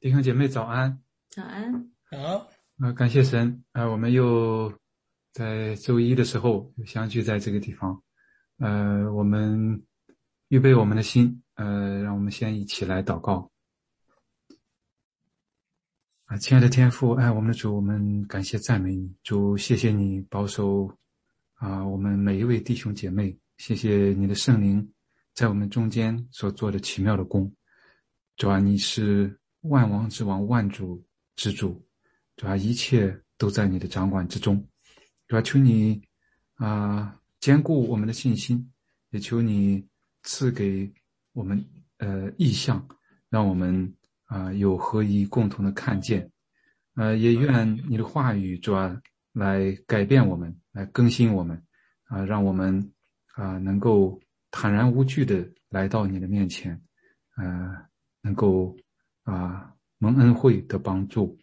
弟兄姐妹早安，早安，好，啊，感谢神。啊，我们又在周一的时候相聚在这个地方，呃，我们预备我们的心，呃，让我们先一起来祷告。啊，亲爱的天父，爱我们的主，我们感谢赞美你，主，谢谢你保守啊，我们每一位弟兄姐妹，谢谢你的圣灵在我们中间所做的奇妙的工，主啊，你是。万王之王，万主之主，对吧？一切都在你的掌管之中，对吧？求你啊，坚固我们的信心，也求你赐给我们呃意向，让我们啊有合一共同的看见，呃，也愿你的话语主要来改变我们，来更新我们，啊，让我们啊能够坦然无惧的来到你的面前，呃，能够。啊，蒙恩惠的帮助，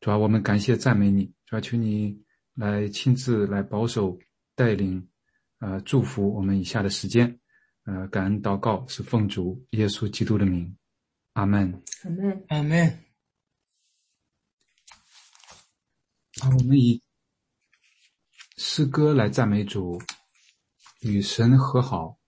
主要我们感谢赞美你，主要求你来亲自来保守带领，呃，祝福我们以下的时间，呃，感恩祷告是奉主耶稣基督的名，阿门，阿门，阿门。好，我们以诗歌来赞美主，与神和好。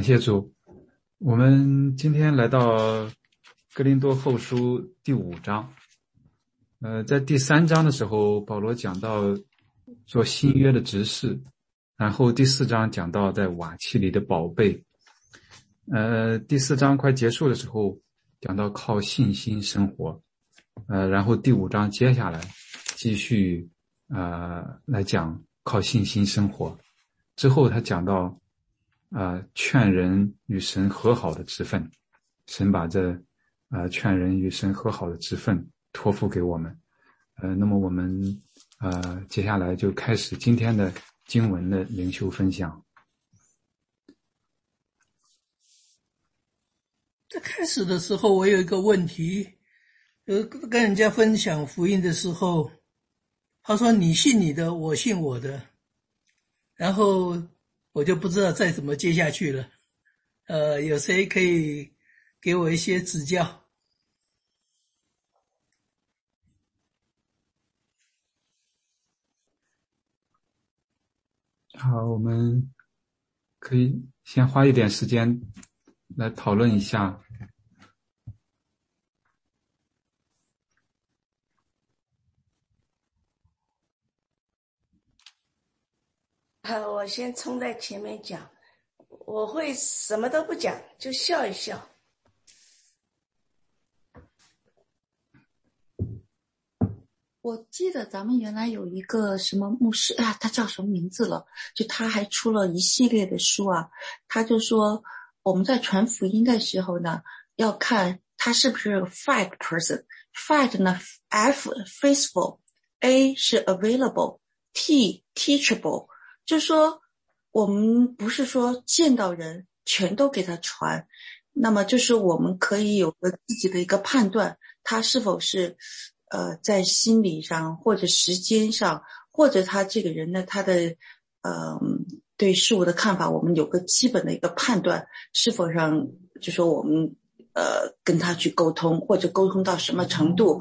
感谢主，我们今天来到《格林多后书》第五章。呃，在第三章的时候，保罗讲到做新约的执事，然后第四章讲到在瓦器里的宝贝。呃，第四章快结束的时候，讲到靠信心生活。呃，然后第五章接下来继续呃来讲靠信心生活，之后他讲到啊劝人与神和好的职分，神把这啊劝人与神和好的职分托付给我们，呃，那么我们呃接下来就开始今天的经文的灵修分享。在开始的时候，我有一个问题，呃，跟人家分享福音的时候，他说：“你信你的，我信我的。”然后我就不知道再怎么接下去了。呃，有谁可以给我一些指教？好，我们可以先花一点时间。来讨论一下。我先冲在前面讲，我会什么都不讲，就笑一笑。我记得咱们原来有一个什么牧师啊，他叫什么名字了？就他还出了一系列的书啊，他就说。我们在传福音的时候呢，要看他是不是 fact person。fact 呢，F faithful，A 是 available，T teachable。就说我们不是说见到人全都给他传，那么就是我们可以有个自己的一个判断，他是否是呃在心理上或者时间上，或者他这个人呢，他的嗯。对事物的看法，我们有个基本的一个判断，是否让就说我们呃跟他去沟通，或者沟通到什么程度，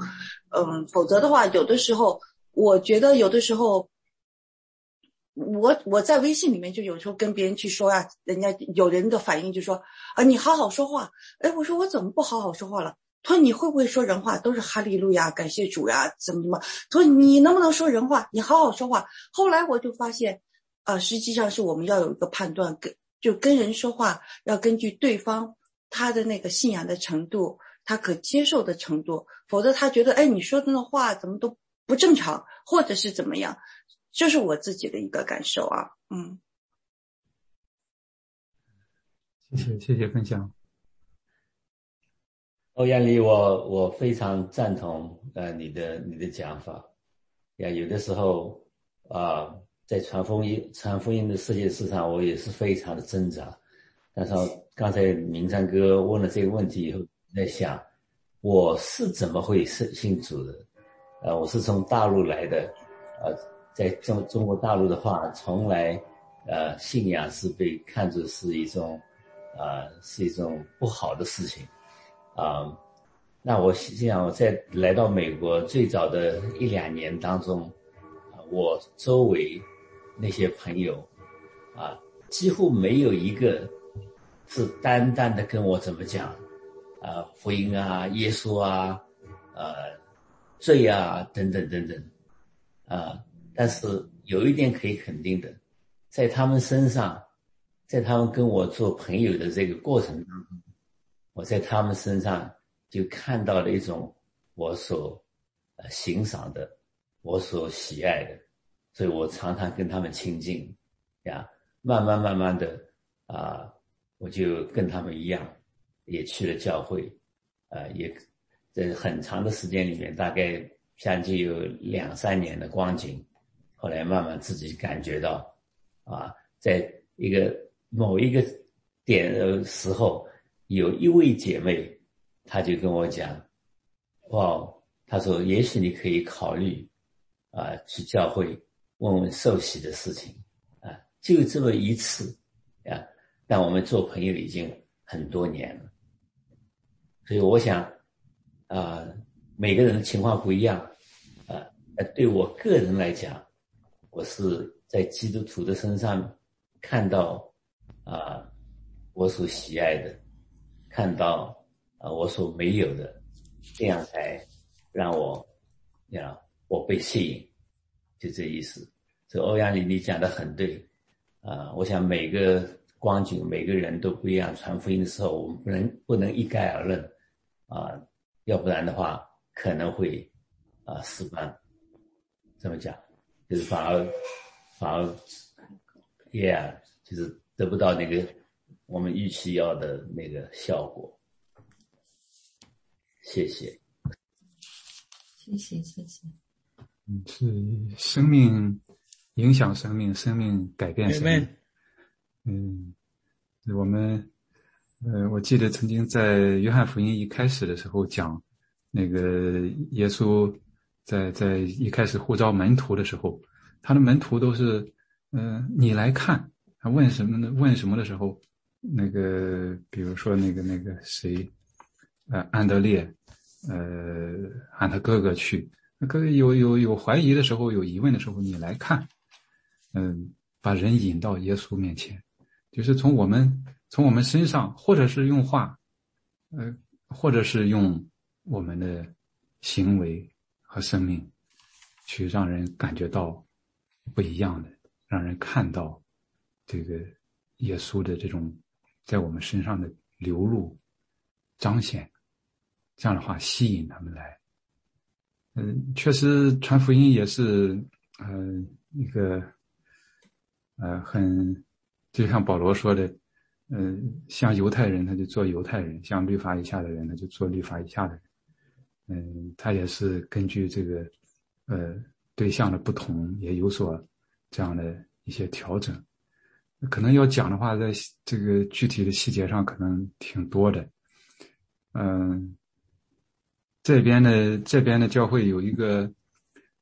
嗯，否则的话，有的时候我觉得有的时候，我我在微信里面就有时候跟别人去说呀，人家有人的反应就说啊，你好好说话，哎，我说我怎么不好好说话了？他说你会不会说人话？都是哈利路亚，感谢主呀，怎么怎么？他说你能不能说人话？你好好说话。后来我就发现。啊，实际上是我们要有一个判断，跟就跟人说话要根据对方他的那个信仰的程度，他可接受的程度，否则他觉得哎你说的那话怎么都不正常，或者是怎么样，这是我自己的一个感受啊，嗯。谢谢谢谢分享。欧阳丽，我我非常赞同呃你的你的讲法呀，有的时候啊。在传福音、传福音的世界市场，我也是非常的挣扎。但是刚才明山哥问了这个问题以后，在想我是怎么会信信主的？呃，我是从大陆来的，呃，在中中国大陆的话，从来呃信仰是被看作是一种呃是一种不好的事情啊。那我想我在来到美国最早的一两年当中，我周围。那些朋友，啊，几乎没有一个是单单的跟我怎么讲，啊，福音啊，耶稣啊，呃，罪啊，等等等等，啊，但是有一点可以肯定的，在他们身上，在他们跟我做朋友的这个过程当中，我在他们身上就看到了一种我所欣赏的，我所喜爱的。所以我常常跟他们亲近，呀，慢慢慢慢的啊，我就跟他们一样，也去了教会，啊，也在很长的时间里面，大概将近有两三年的光景，后来慢慢自己感觉到，啊，在一个某一个点的时候，有一位姐妹，她就跟我讲，哇，她说也许你可以考虑，啊，去教会。问问受洗的事情，啊，就这么一次，啊，但我们做朋友已经很多年了，所以我想，啊，每个人的情况不一样，啊，对我个人来讲，我是在基督徒的身上看到，啊，我所喜爱的，看到啊我所没有的，这样才让我，呀，我被吸引。就这意思，这欧阳里你讲的很对，啊，我想每个光景每个人都不一样，传福音的时候我们不能不能一概而论，啊，要不然的话可能会啊失败。这么讲，就是反而反而，yeah，就是得不到那个我们预期要的那个效果。谢谢，谢谢，谢谢。嗯，是生命影响生命，生命改变生命。嗯，我们，呃，我记得曾经在约翰福音一开始的时候讲，那个耶稣在在一开始呼召门徒的时候，他的门徒都是，嗯，你来看，他问什么呢？问什么的时候，那个比如说那个那个谁，呃，安德烈，呃，喊他哥哥去，哥哥有有有怀疑的时候，有疑问的时候，你来看，嗯，把人引到耶稣面前。就是从我们从我们身上，或者是用话，呃，或者是用我们的行为和生命，去让人感觉到不一样的，让人看到这个耶稣的这种在我们身上的流露、彰显，这样的话吸引他们来。嗯，确实传福音也是，呃，一个，呃，很。就像保罗说的，嗯，像犹太人他就做犹太人，像律法以下的人他就做律法以下的人，嗯，他也是根据这个，呃，对象的不同也有所这样的一些调整。可能要讲的话，在这个具体的细节上可能挺多的，嗯，这边的这边的教会有一个，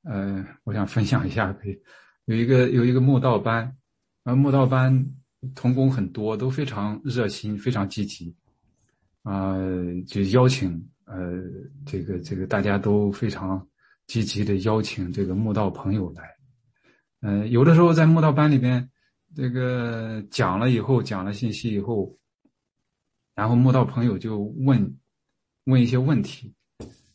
呃，我想分享一下，可以有一个有一个慕道班。啊，慕道班童工很多，都非常热心，非常积极，啊，就邀请呃，这个这个大家都非常积极的邀请这个慕道朋友来，嗯，有的时候在慕道班里边，这个讲了以后，讲了信息以后，然后慕道朋友就问问一些问题，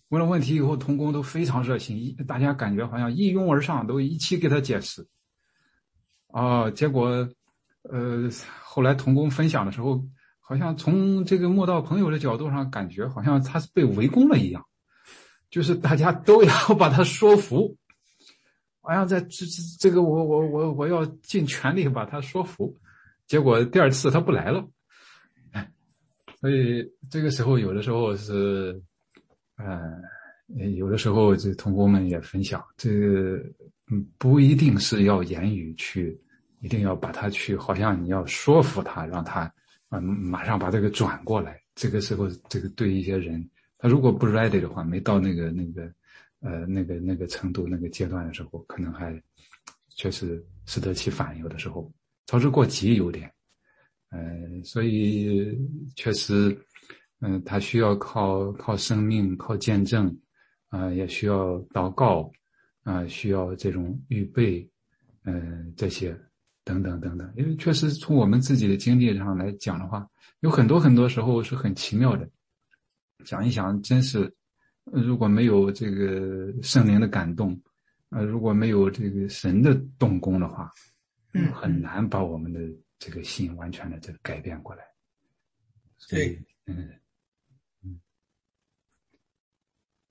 问了问题以后，童工都非常热心，一大家感觉好像一拥而上，都一起给他解释。啊，结果，呃，后来童工分享的时候，好像从这个莫道朋友的角度上，感觉好像他是被围攻了一样，就是大家都要 把他说服，好像在这这这个我我我我要尽全力把他说服，结果第二次他不来了，所以这个时候有的时候是，呃，有的时候这童工们也分享这个。嗯，不一定是要言语去，一定要把他去，好像你要说服他，让他，嗯，马上把这个转过来。这个时候，这个对一些人，他如果不 ready 的话，没到那个那个，呃，那个那个程度、那个阶段的时候，可能还确实适得其反。有的时候操之过急有点，嗯，所以确实，嗯，他需要靠靠生命、靠见证，啊，也需要祷告。啊，需要这种预备，嗯，这些等等等等，因为确实从我们自己的经历上来讲的话，有很多很多时候是很奇妙的。想一想，真是如果没有这个圣灵的感动，呃，如果没有这个神的动工的话，嗯，很难把我们的这个心完全的这个改变过来。对，嗯嗯，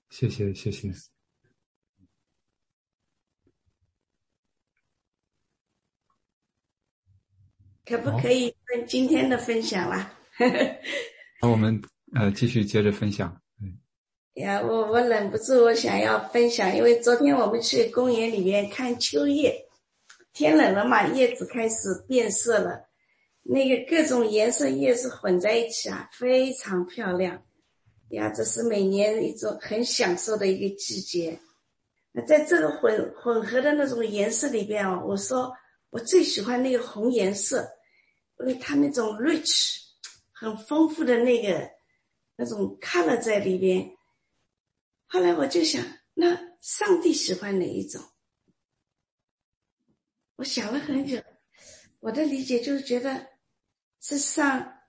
谢谢谢谢。可不可以分今天的分享啦？那我们呃继续接着分享。嗯，呀，我我忍不住，我想要分享，因为昨天我们去公园里面看秋叶，天冷了嘛，叶子开始变色了，那个各种颜色叶子混在一起啊，非常漂亮。呀，这是每年一种很享受的一个季节。那在这个混混合的那种颜色里边啊，我说我最喜欢那个红颜色。因为他那种 rich 很丰富的那个那种 color 在里边，后来我就想，那上帝喜欢哪一种？我想了很久，我的理解就是觉得，事实上，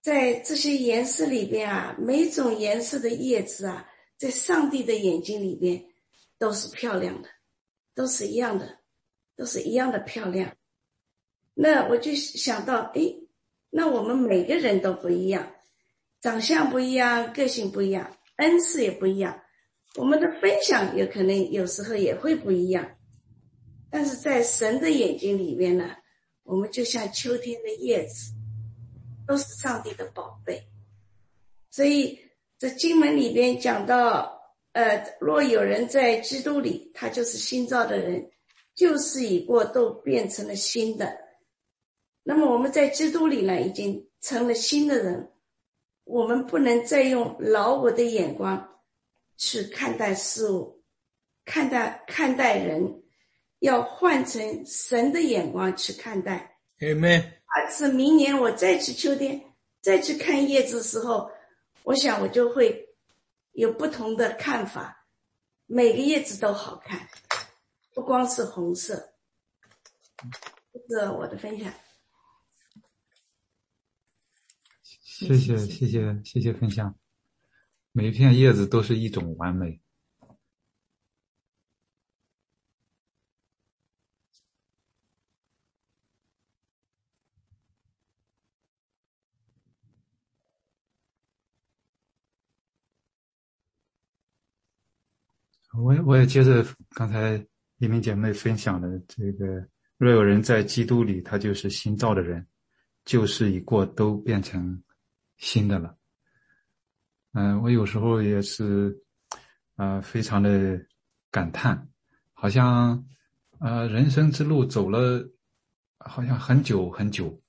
在这些颜色里边啊，每种颜色的叶子啊，在上帝的眼睛里边都是漂亮的，都是一样的，都是一样的漂亮。那我就想到，哎，那我们每个人都不一样，长相不一样，个性不一样，恩赐也不一样，我们的分享有可能有时候也会不一样，但是在神的眼睛里面呢，我们就像秋天的叶子，都是上帝的宝贝。所以这经文里边讲到，呃，若有人在基督里，他就是新造的人，旧事已过，都变成了新的。那么我们在基督里呢，已经成了新的人，我们不能再用老我的眼光。去看待事物，看待看待人，要换成神的眼光去看待。Amen。啊，是明年我再去秋天再去看叶子的时候，我想我就会有不同的看法。每个叶子都好看，不光是红色。这是我的分享。谢谢谢谢谢谢分享。每一片叶子都是一种完美。我我也接着刚才一名姐妹分享的这个：若有人在基督里，他就是新造的人，旧事已过，都变成新的了。嗯，我有时候也是，啊，非常的感叹，好像，呃，人生之路走了，好像很久很久，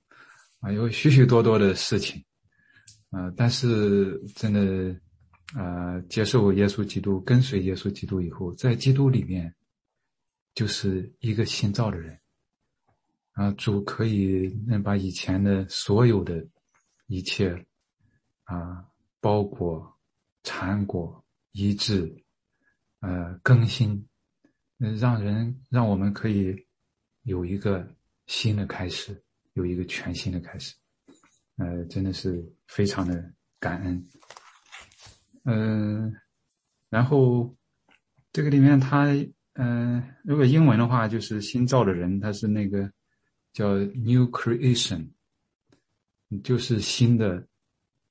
啊，有许许多多的事情，啊，但是真的，啊，接受耶稣基督，跟随耶稣基督以后，在基督里面，就是一个新造的人，啊，主可以能把以前的所有的一切，啊。包裹、缠裹、医治、呃更新，让人让我们可以有一个新的开始，有一个全新的开始，呃，真的是非常的感恩。嗯，然后这个里面它，嗯，如果英文的话，就是新造的人，他是那个叫 new creation，就是新的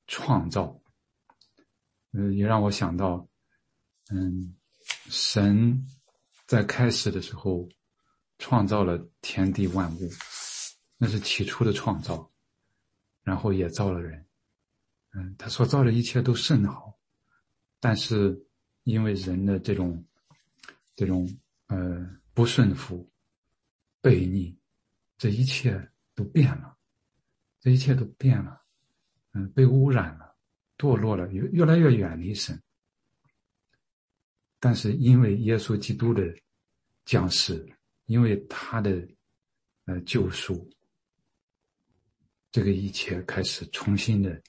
创造。嗯，也让我想到，嗯，神在开始的时候创造了天地万物，那是起初的创造，然后也造了人，嗯，他所造的一切都甚好，但是因为人的这种这种呃不顺服、悖逆，这一切都变了，这一切都变了，嗯，被污染了。堕落了，越越来越远离神。但是因为耶稣基督的降世，因为他的呃救赎，这个一切开始重新的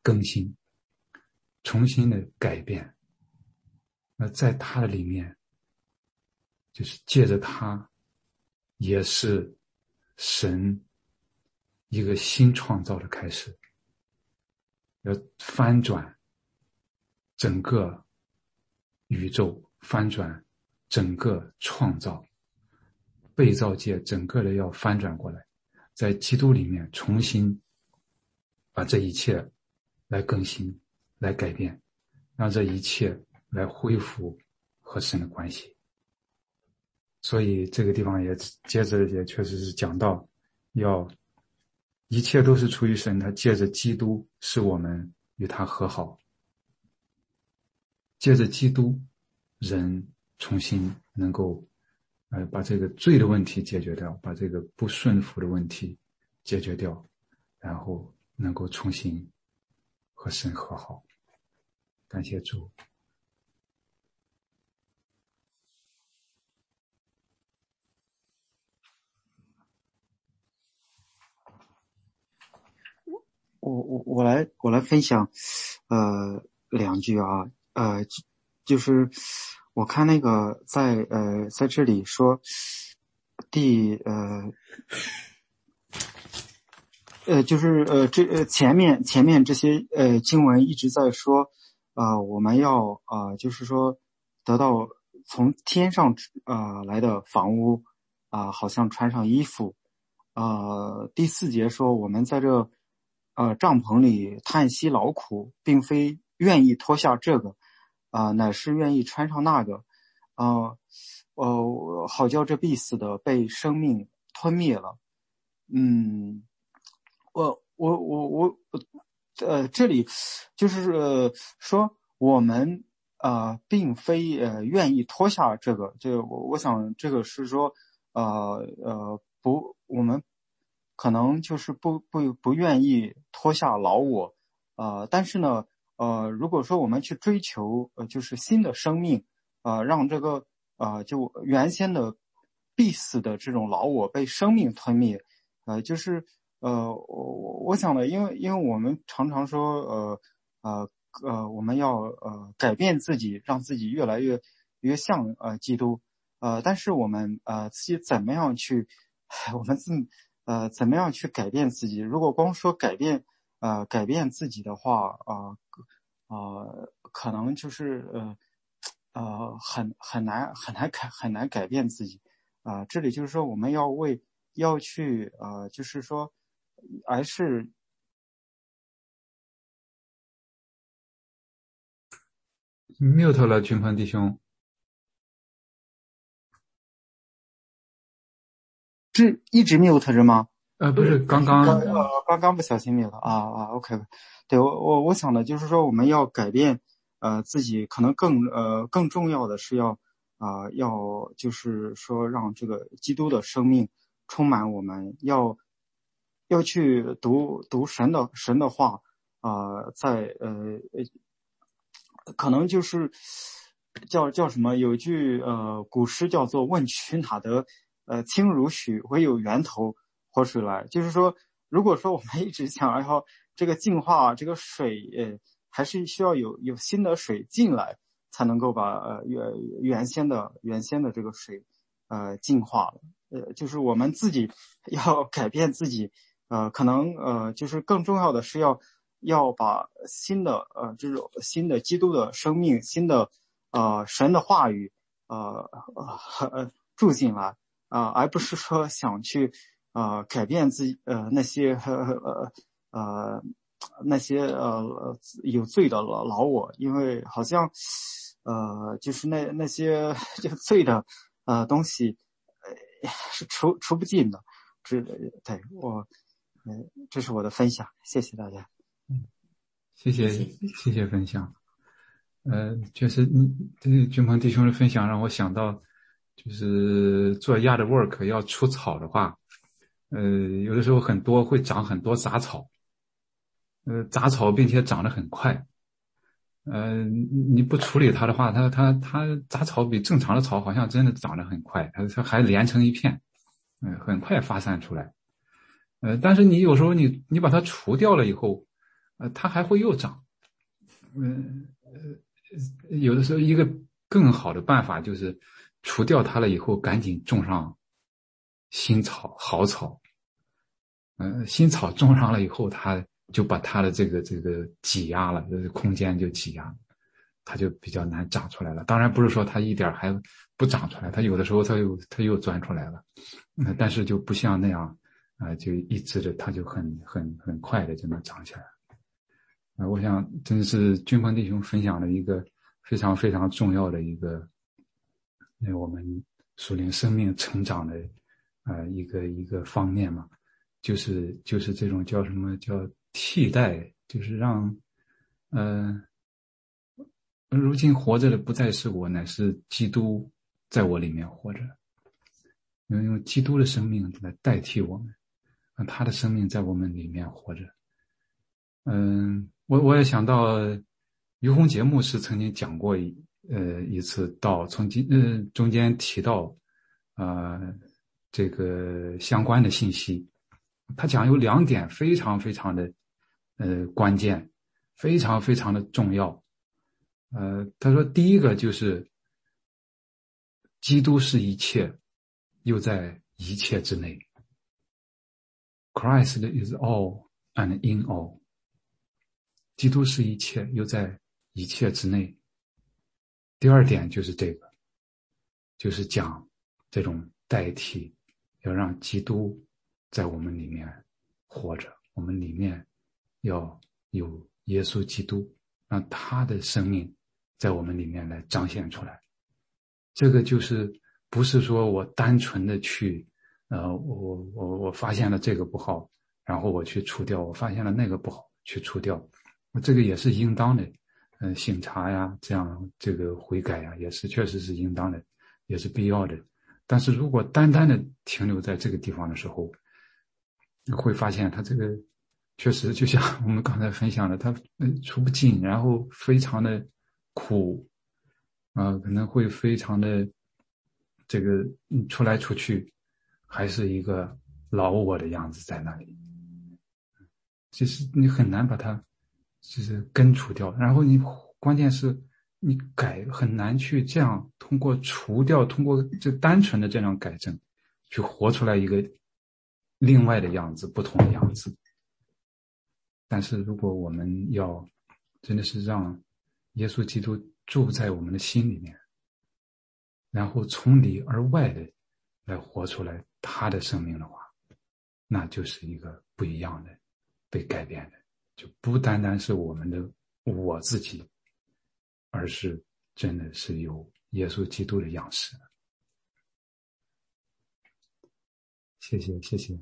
更新，重新的改变。那在他的里面，就是借着他，也是神一个新创造的开始。要翻转整个宇宙，翻转整个创造被造界，整个的要翻转过来，在基督里面重新把这一切来更新、来改变，让这一切来恢复和神的关系。所以这个地方也接着也确实是讲到要。一切都是出于神，他借着基督使我们与他和好，借着基督，人重新能够，呃，把这个罪的问题解决掉，把这个不顺服的问题解决掉，然后能够重新和神和好。感谢主。我我我来我来分享，呃，两句啊，呃，就是我看那个在呃在这里说，第呃呃就是呃这呃前面前面这些呃经文一直在说，啊我们要啊就是说得到从天上啊来的房屋啊好像穿上衣服，啊第四节说我们在这。呃，帐篷里叹息劳苦，并非愿意脱下这个，啊，乃是愿意穿上那个，啊，哦，好叫这必死的被生命吞灭了。嗯，我我我我，呃，这里就是说我们啊，并非呃愿意脱下这个，这个我我想这个是说，呃呃，不，我们可能就是不不不愿意脱下老我，呃，但是呢，呃，如果说我们去追求呃就是新的生命，啊，让这个啊就原先的必死的这种老我被生命吞灭。呃，就是呃，我我想呢，因为因为我们常常说，呃呃呃，我们要呃改变自己，让自己越来越越像呃基督，呃，但是我们呃自己怎么样去，我们自呃怎么样去改变自己？如果光说改变呃改变自己的话，啊啊，可能就是呃呃很很难很难改很难改变自己，啊，这里就是说我们要为。要去啊，就是说，还是 mute 了，军鹏弟兄，是一直 mute 着吗？呃，不是，刚刚呃，刚刚不小心 mute 啊啊，OK，对我我我想的就是说，我们要改变呃自己，可能更呃更重要的是要啊要就是说让这个基督的生命。充满我们要要去读读神的神的话啊，在呃可能就是叫叫什么？有句呃古诗叫做“问渠哪得呃清如许，唯有源头活水来”。就是说，如果说我们 一直想要这个净化这个水，呃，还是需要有有新的水进来，才能够把呃原原先的原先的这个水呃净化了。呃，就是我们自己 要改变自己，呃，可能呃，就是更重要的是要要把新的呃这种新的基督的生命、新的呃神的话语呃呃 住进来啊，而不是说想去啊改变自己呃那些呃呃那些呃有罪的老老我，因为好像呃就是那那些这个罪的呃东西。是除除不尽的，这对我，嗯，这是我的分享，谢谢大家。嗯，谢谢谢谢分享。呃，确实，嗯这军鹏弟兄的分享让我想到，就是做 yard work 要除草的话，呃，有的时候很多会长很多杂草，呃，杂草并且长得很快。呃，你不处理它的话，它它它杂草比正常的草好像真的长得很快，它它还连成一片，嗯，很快发散出来。呃，但是你有时候你你把它除掉了以后，呃，它还会又长。嗯呃，有的时候一个更好的办法就是除掉它了以后，赶紧种上新草好草。嗯，新草种上了以后，它。就把它的这个这个挤压了，就是空间就挤压，它就比较难长出来了。当然不是说它一点还不长出来，它有的时候它又它又钻出来了，那但是就不像那样啊，就一直的它就很很很快的就能长起来。啊，我想真是军鹏弟兄分享了一个非常非常重要的一个，那我们属灵生命成长的啊一个一个方面嘛，就是就是这种叫什么叫。替代就是让，呃，如今活着的不再是我，乃是基督在我里面活着，用用基督的生命来代替我们，让他的生命在我们里面活着。嗯，我我也想到于洪节目是曾经讲过一呃一次到从今呃中间提到啊这个相关的信息，他讲有两点非常非常的。呃，关键非常非常的重要。呃，他说，第一个就是基督是一切，又在一切之内。Christ is all and in all。基督是一切，又在一切之内。第二点就是这个，就是讲这种代替，要让基督在我们里面活着，我们里面。要有耶稣基督，让他的生命在我们里面来彰显出来。这个就是不是说我单纯的去，呃，我我我发现了这个不好，然后我去除掉；我发现了那个不好，去除掉。这个也是应当的，嗯，醒茶呀，这样这个悔改呀，也是确实是应当的，也是必要的。但是如果单单的停留在这个地方的时候，你会发现他这个确实就像我们刚才分享的，他出不尽，然后非常的苦。啊，可能会非常的这个出来出去，还是一个老我的样子在那里。其实你很难把它就是根除掉，然后你关键是你改很难去这样通过除掉，通过就单纯的这样改正，去活出来一个另外的样子，不同的样子。但是如果我们要真的是让耶稣基督。住在我们的心里面，然后从里而外的来活出来他的生命的话，那就是一个不一样的被改变的，就不单单是我们的我自己，而是真的是有耶稣基督的样式。谢谢，谢谢。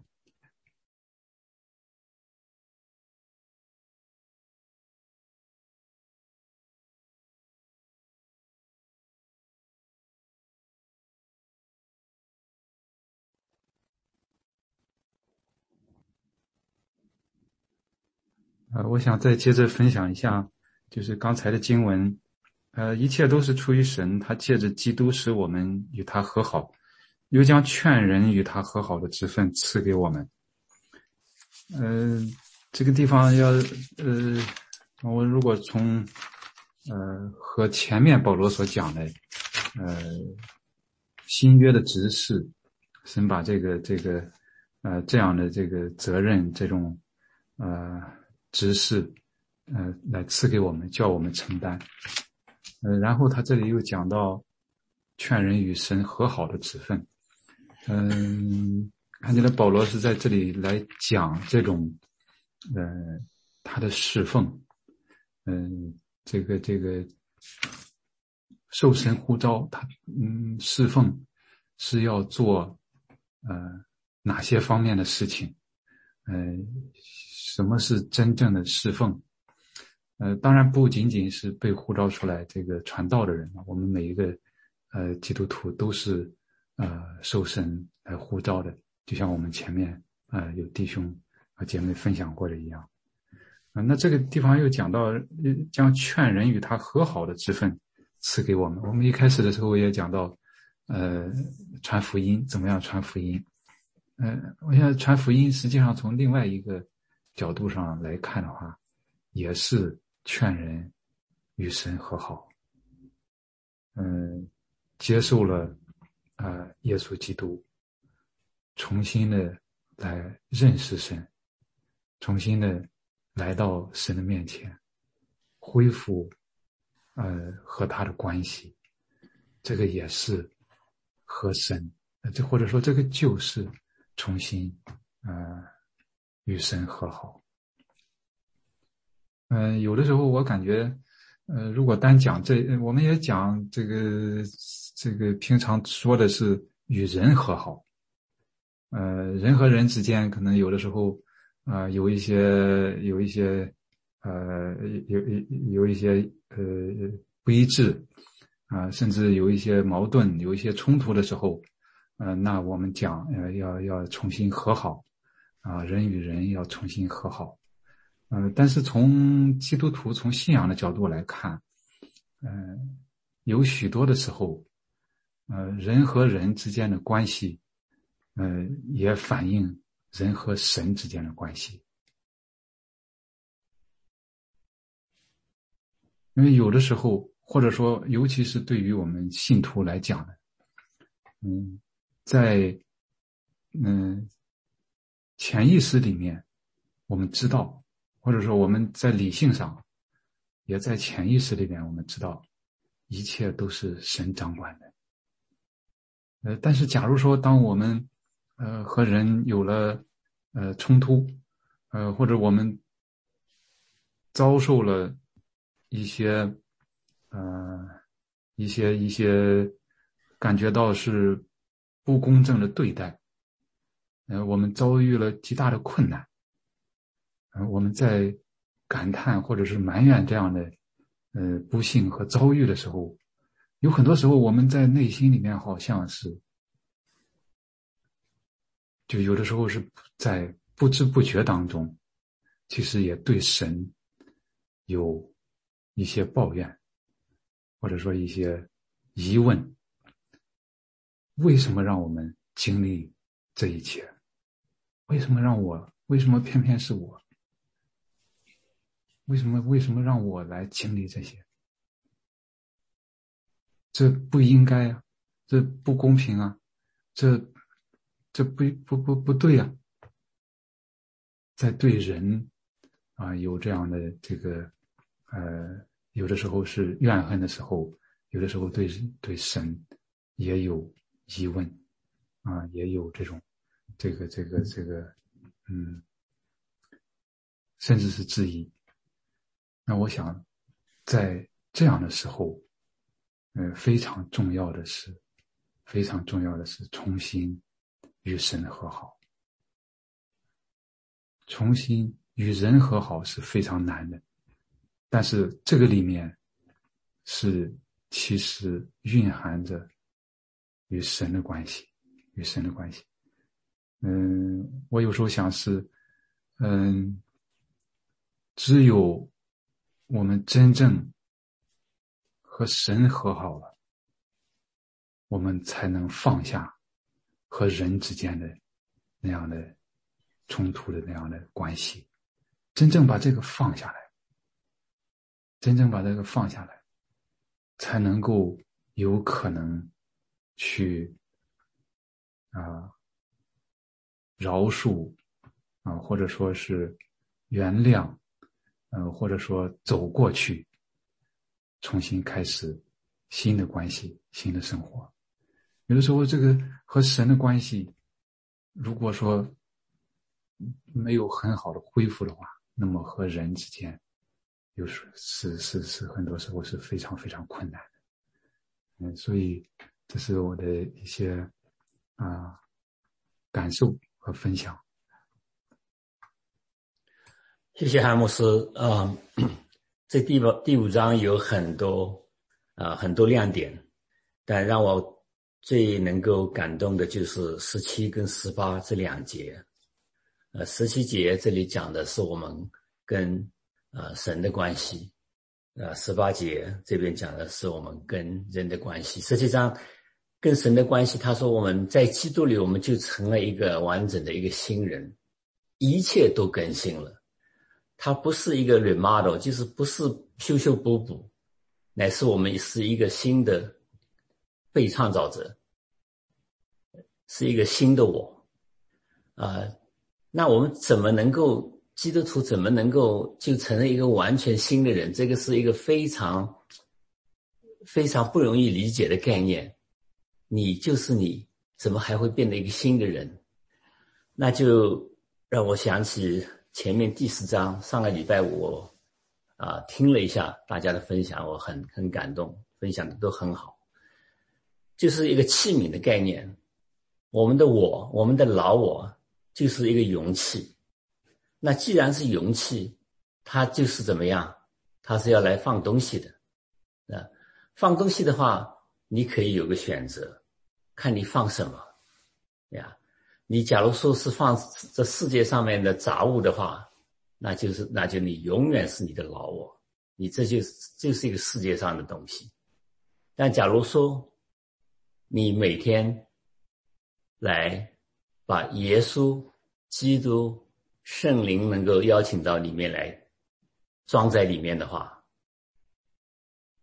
呃，我想再接着分享一下，就是刚才的经文，呃，一切都是出于神，他借着基督使我们与他和好，又将劝人与他和好的职分赐给我们。呃，这个地方要，呃，我如果从，呃，和前面保罗所讲的，呃，新约的指示，神把这个这个，呃，这样的这个责任，这种，呃。指示，呃，来赐给我们，叫我们承担。呃，然后他这里又讲到劝人与神和好的职分。嗯，看起来保罗是在这里来讲这种，呃，他的侍奉。嗯，这个这个受神呼召，他嗯侍奉是要做呃哪些方面的事情？嗯。什么是真正的侍奉？呃，当然不仅仅是被呼召出来这个传道的人我们每一个呃基督徒都是呃受神来呼召的，就像我们前面呃有弟兄和姐妹分享过的一样。啊，那这个地方又讲到将劝人与他和好的之分赐给我们。我们一开始的时候也讲到，呃，传福音怎么样传福音？嗯，我想传福音实际上从另外一个。角度上来看的话，也是劝人与神和好，嗯，接受了啊耶稣基督，重新的来认识神，重新的来到神的面前，恢复呃和他的关系，这个也是和神，这或者说这个就是重新啊。与神和好。嗯，有的时候我感觉，呃，如果单讲这，我们也讲这个，这个平常说的是与人和好。呃，人和人之间可能有的时候，啊，有一些有一些，呃，有有有一些呃不一致，啊，甚至有一些矛盾、有一些冲突的时候，呃，那我们讲，呃，要要重新和好。啊，人与人要重新和好，呃，但是从基督徒从信仰的角度来看，嗯，有许多的时候，呃，人和人之间的关系，呃，也反映人和神之间的关系，因为有的时候，或者说，尤其是对于我们信徒来讲呢，嗯，在，嗯。潜意识里面，我们知道，或者说我们在理性上，也在潜意识里面，我们知道，一切都是神掌管的。呃，但是假如说，当我们，呃，和人有了，呃，冲突，呃，或者我们遭受了一些，呃，一些一些感觉到是不公正的对待，呃，我们遭遇了极大的困难，呃，我们在感叹或者是埋怨这样的呃不幸和遭遇的时候，有很多时候我们在内心里面好像是，就有的时候是在不知不觉当中，其实也对神有一些抱怨。或者说一些疑问：为什么让我们经历这一切？为什么让我？为什么偏偏是我？为什么？为什么让我来经历这些？这不应该啊！这不公平啊！这这不不不不对啊！在对人啊有这样的这个呃。有的时候是怨恨的时候，有的时候对对神也有疑问，啊，也有这种这个这个这个，嗯，甚至是质疑。那我想，在这样的时候，呃，非常重要的是，非常重要的是重新与神和好。重新与人和好是非常难的。但是这个里面，是其实蕴含着与神的关系，与神的关系。嗯，我有时候想是，嗯，只有我们真正和神和好了，我们才能放下和人之间的那样的冲突的那样的关系，真正把这个放下来。真正把这个放下来，才能够有可能去啊饶恕啊，或者说是原谅，嗯，或者说走过去，重新开始新的关系、新的生活。有的时候，这个和神的关系，如果说没有很好的恢复的话，那么和人之间。有时是是是，很多时候是非常非常困难的，嗯，所以这是我的一些啊感受和分享。谢谢汉姆斯啊，这第五第五章有很多啊很多亮点，但让我最能够感动的就是十七跟十八这两节。呃，十七节这里讲的是我们跟。啊，神的关系，啊，十八节这边讲的是我们跟人的关系。实际上，跟神的关系，他说我们在基督里，我们就成了一个完整的一个新人，一切都更新了。他不是一个 remodel，就是不是修修补补，乃是我们是一个新的被创造者，是一个新的我。啊，那我们怎么能够？基督徒怎么能够就成了一个完全新的人？这个是一个非常非常不容易理解的概念。你就是你，怎么还会变得一个新的人？那就让我想起前面第四章，上个礼拜我啊听了一下大家的分享，我很很感动，分享的都很好。就是一个器皿的概念，我们的我，我们的老我，就是一个容器。那既然是容器，它就是怎么样？它是要来放东西的，啊，放东西的话，你可以有个选择，看你放什么，呀，你假如说是放这世界上面的杂物的话，那就是那就你永远是你的老我，你这就是就是一个世界上的东西。但假如说你每天来把耶稣基督。圣灵能够邀请到里面来，装在里面的话，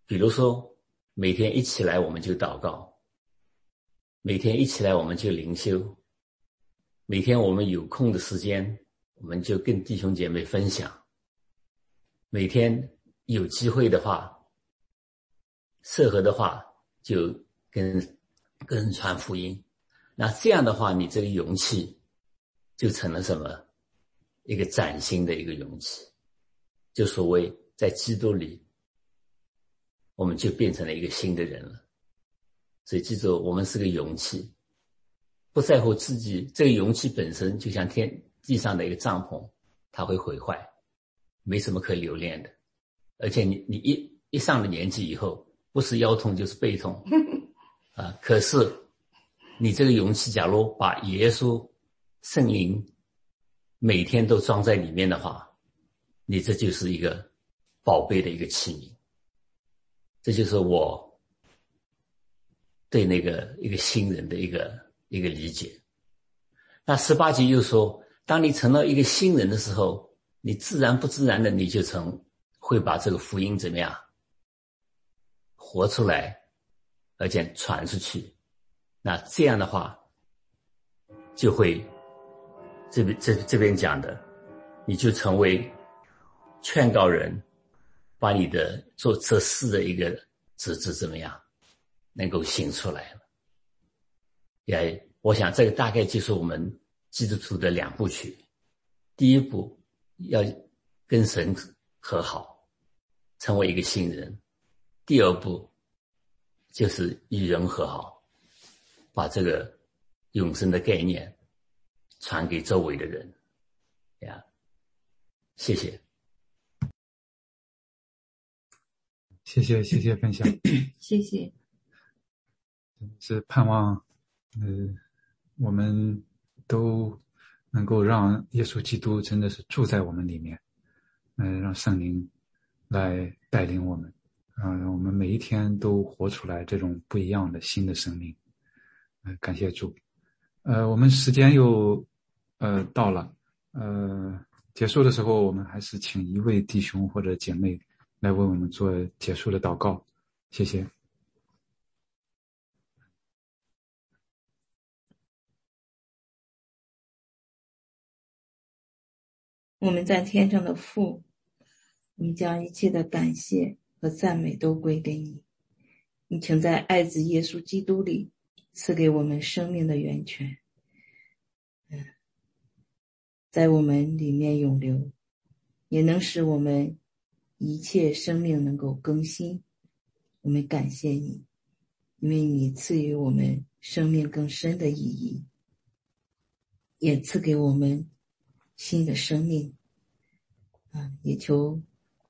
比如说每天一起来我们就祷告，每天一起来我们就灵修，每天我们有空的时间我们就跟弟兄姐妹分享，每天有机会的话，适合的话就跟跟传福音，那这样的话你这个勇气就成了什么？一个崭新的一个勇气，就所谓在基督里，我们就变成了一个新的人了。所以记住，我们是个容器，不在乎自己。这个容器本身就像天地上的一个帐篷，它会毁坏，没什么可留恋的。而且你你一一上了年纪以后，不是腰痛就是背痛 啊。可是你这个容器，假如把耶稣圣灵每天都装在里面的话，你这就是一个宝贝的一个器皿。这就是我。对那个一个新人的一个一个理解，那十八节又说，当你成了一个新人的时候，你自然不自然的你就成会把这个福音怎么样活出来，而且传出去。那这样的话，就会这边这这边讲的，你就成为劝告人，把你的做这事的一个职责怎么样？能够醒出来了，也我想这个大概就是我们基督徒的两部曲。第一步要跟神和好，成为一个新人；第二步就是与人和好，把这个永生的概念传给周围的人。呀，谢谢，谢谢，谢谢分享，谢谢。是盼望，呃，我们都能够让耶稣基督真的是住在我们里面，嗯，让圣灵来带领我们，啊，让我们每一天都活出来这种不一样的新的生命。嗯，感谢主。呃，我们时间又呃到了，呃，结束的时候，我们还是请一位弟兄或者姐妹来为我们做结束的祷告，谢谢。我们在天上的父，我们将一切的感谢和赞美都归给你。你请在爱子耶稣基督里赐给我们生命的源泉，嗯，在我们里面永留，也能使我们一切生命能够更新。我们感谢你，因为你赐予我们生命更深的意义，也赐给我们。新的生命，啊，也求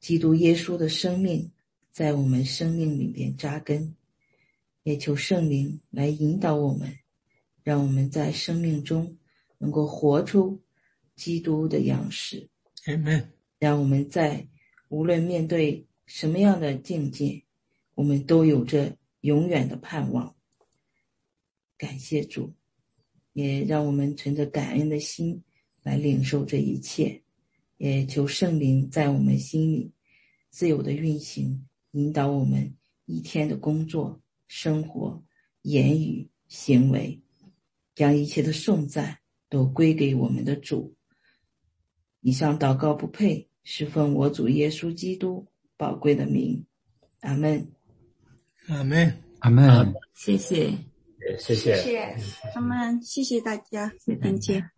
基督耶稣的生命在我们生命里边扎根，也求圣灵来引导我们，让我们在生命中能够活出基督的样式。Amen。让我们在无论面对什么样的境界，我们都有着永远的盼望。感谢主，也让我们存着感恩的心。来领受这一切，也求圣灵在我们心里自由的运行，引导我们一天的工作、生活、言语、行为，将一切的颂赞都归给我们的主。以上祷告不配，是奉我主耶稣基督宝贵的名。阿门。阿门。阿门。谢谢。谢谢。谢谢。阿门。谢谢大家，再见。